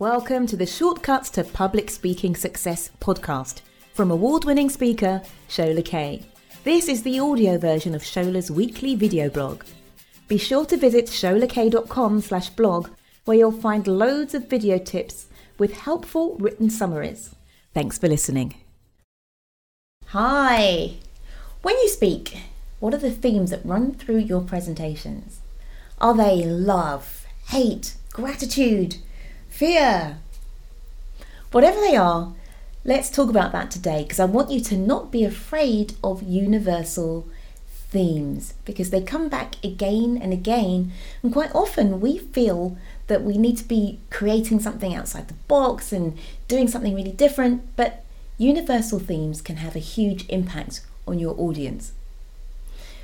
Welcome to the Shortcuts to Public Speaking Success podcast from award winning speaker Shola Kaye. This is the audio version of Shola's weekly video blog. Be sure to visit sholakaye.com slash blog where you'll find loads of video tips with helpful written summaries. Thanks for listening. Hi! When you speak, what are the themes that run through your presentations? Are they love, hate, gratitude, fear? Whatever they are, let's talk about that today because I want you to not be afraid of universal themes because they come back again and again. And quite often we feel that we need to be creating something outside the box and doing something really different, but universal themes can have a huge impact on your audience.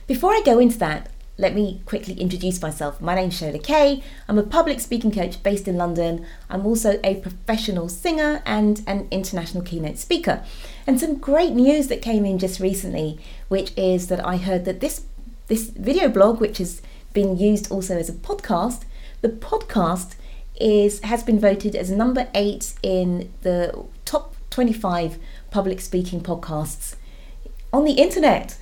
Before I go into that, let me quickly introduce myself. My name's Shola Kaye. I'm a public speaking coach based in London. I'm also a professional singer and an international keynote speaker. And some great news that came in just recently, which is that I heard that this this video blog, which has been used also as a podcast, the podcast is has been voted as number eight in the top 25 public speaking podcasts on the internet.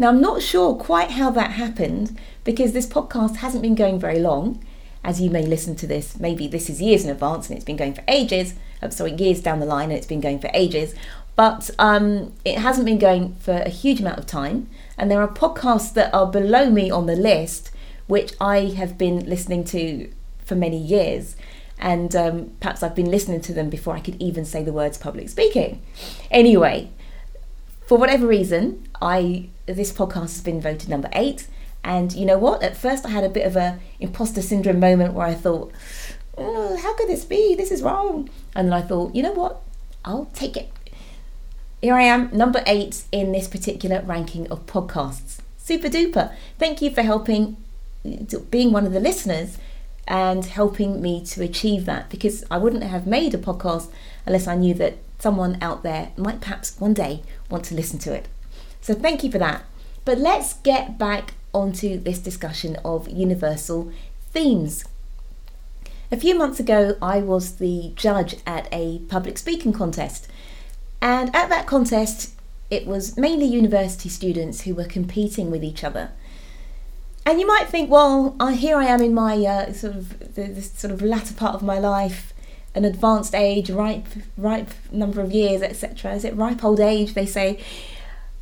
Now, I'm not sure quite how that happened because this podcast hasn't been going very long. As you may listen to this, maybe this is years in advance and it's been going for ages. I'm oh, sorry, years down the line and it's been going for ages. But um, it hasn't been going for a huge amount of time. And there are podcasts that are below me on the list, which I have been listening to for many years. And um, perhaps I've been listening to them before I could even say the words public speaking. Anyway, for whatever reason, I this podcast has been voted number eight. And you know what? At first, I had a bit of a imposter syndrome moment where I thought, oh, "How could this be? This is wrong." And then I thought, you know what? I'll take it. Here I am, number eight in this particular ranking of podcasts. Super duper! Thank you for helping, being one of the listeners, and helping me to achieve that. Because I wouldn't have made a podcast unless I knew that someone out there might perhaps one day want to listen to it. So thank you for that. But let's get back onto this discussion of universal themes. A few months ago, I was the judge at a public speaking contest. And at that contest, it was mainly university students who were competing with each other. And you might think, well, here I am in my uh, sort of the, the sort of latter part of my life, an advanced age, ripe, ripe number of years, etc. Is it ripe old age? They say.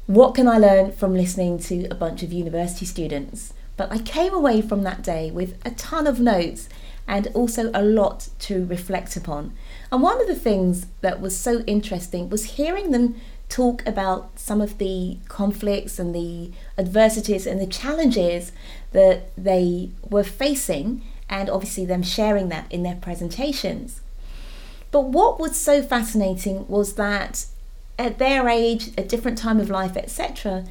What can I learn from listening to a bunch of university students? But I came away from that day with a ton of notes and also a lot to reflect upon. And one of the things that was so interesting was hearing them talk about some of the conflicts and the adversities and the challenges that they were facing, and obviously them sharing that in their presentations. But what was so fascinating was that at their age, a different time of life, etc.,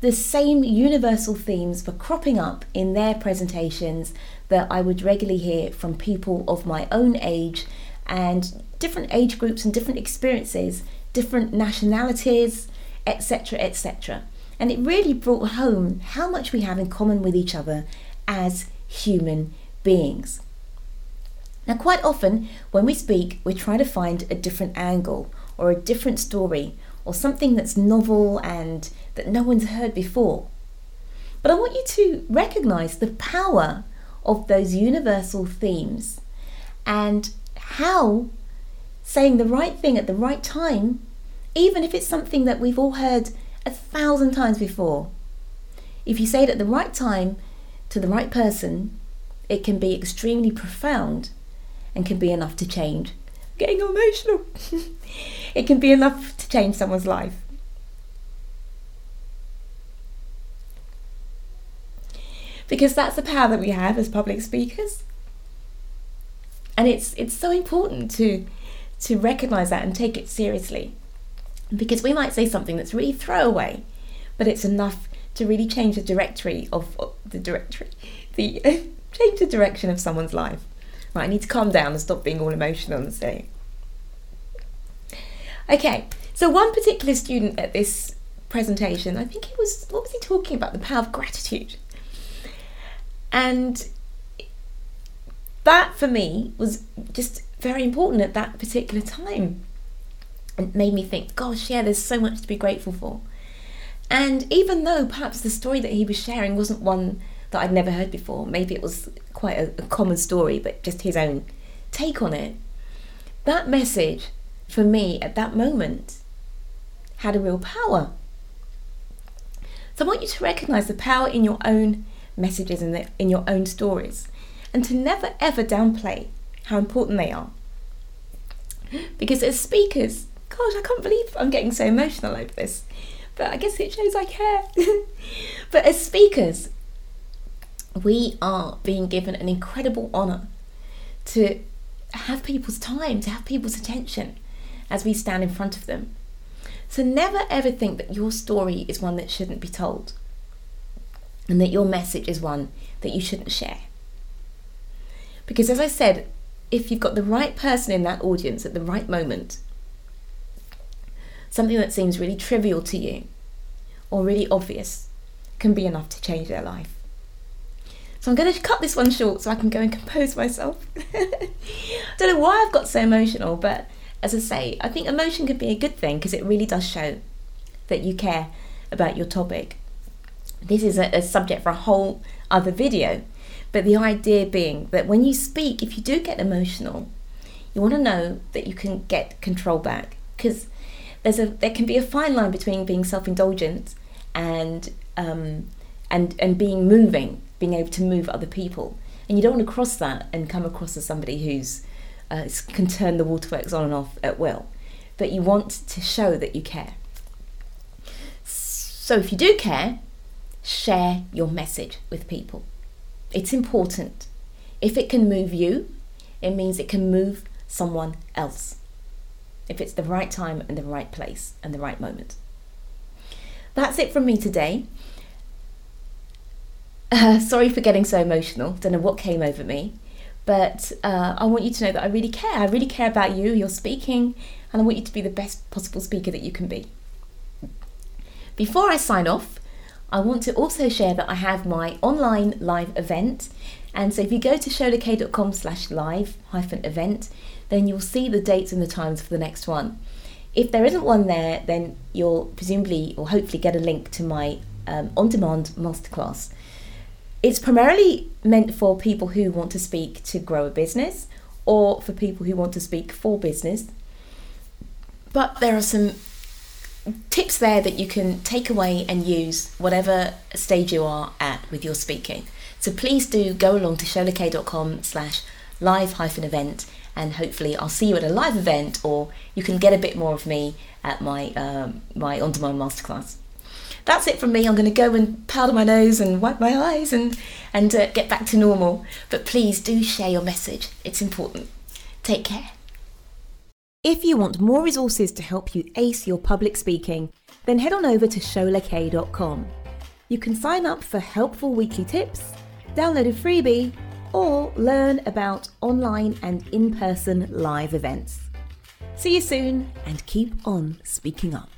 the same universal themes were cropping up in their presentations that I would regularly hear from people of my own age and different age groups and different experiences, different nationalities, etc., etc. And it really brought home how much we have in common with each other as human beings. Now, quite often when we speak, we try to find a different angle or a different story or something that's novel and that no one's heard before. But I want you to recognize the power of those universal themes and how saying the right thing at the right time, even if it's something that we've all heard a thousand times before, if you say it at the right time to the right person, it can be extremely profound and can be enough to change. getting emotional. it can be enough to change someone's life. Because that's the power that we have as public speakers. And it's it's so important to to recognize that and take it seriously. Because we might say something that's really throwaway, but it's enough to really change the directory of, of the directory, the change the direction of someone's life. Right, I need to calm down and stop being all emotional and say. Okay, so one particular student at this presentation, I think he was, what was he talking about? The power of gratitude. And that for me was just very important at that particular time. It made me think, gosh, yeah, there's so much to be grateful for. And even though perhaps the story that he was sharing wasn't one that I'd never heard before, maybe it was quite a, a common story, but just his own take on it, that message for me at that moment had a real power. So I want you to recognize the power in your own messages and in, in your own stories and to never ever downplay how important they are. Because as speakers, gosh, I can't believe I'm getting so emotional over this, but I guess it shows I care. but as speakers, we are being given an incredible honour to have people's time, to have people's attention as we stand in front of them. So never ever think that your story is one that shouldn't be told and that your message is one that you shouldn't share. Because as I said, if you've got the right person in that audience at the right moment, something that seems really trivial to you or really obvious can be enough to change their life. So I'm going to cut this one short so I can go and compose myself. I don't know why I've got so emotional, but as I say, I think emotion can be a good thing because it really does show that you care about your topic. This is a, a subject for a whole other video, but the idea being that when you speak, if you do get emotional, you want to know that you can get control back because there's a there can be a fine line between being self-indulgent and um, and and being moving being able to move other people. And you don't want to cross that and come across as somebody who's uh, can turn the waterworks on and off at will. But you want to show that you care. So if you do care, share your message with people. It's important. If it can move you, it means it can move someone else. If it's the right time and the right place and the right moment. That's it from me today. Uh, sorry for getting so emotional. Don't know what came over me. But uh, I want you to know that I really care. I really care about you, your speaking, and I want you to be the best possible speaker that you can be. Before I sign off, I want to also share that I have my online live event. And so if you go to sholakaye.com slash live hyphen event, then you'll see the dates and the times for the next one. If there isn't one there, then you'll presumably or hopefully get a link to my um, on demand masterclass it's primarily meant for people who want to speak to grow a business or for people who want to speak for business. But there are some tips there that you can take away and use whatever stage you are at with your speaking. So please do go along to sholakaye.com slash live hyphen event and hopefully I'll see you at a live event or you can get a bit more of me at my um, my on-demand masterclass that's it from me. I'm going to go and powder my nose and wipe my eyes and, and uh, get back to normal. But please do share your message, it's important. Take care. If you want more resources to help you ace your public speaking, then head on over to sholakaye.com. You can sign up for helpful weekly tips, download a freebie, or learn about online and in person live events. See you soon and keep on speaking up.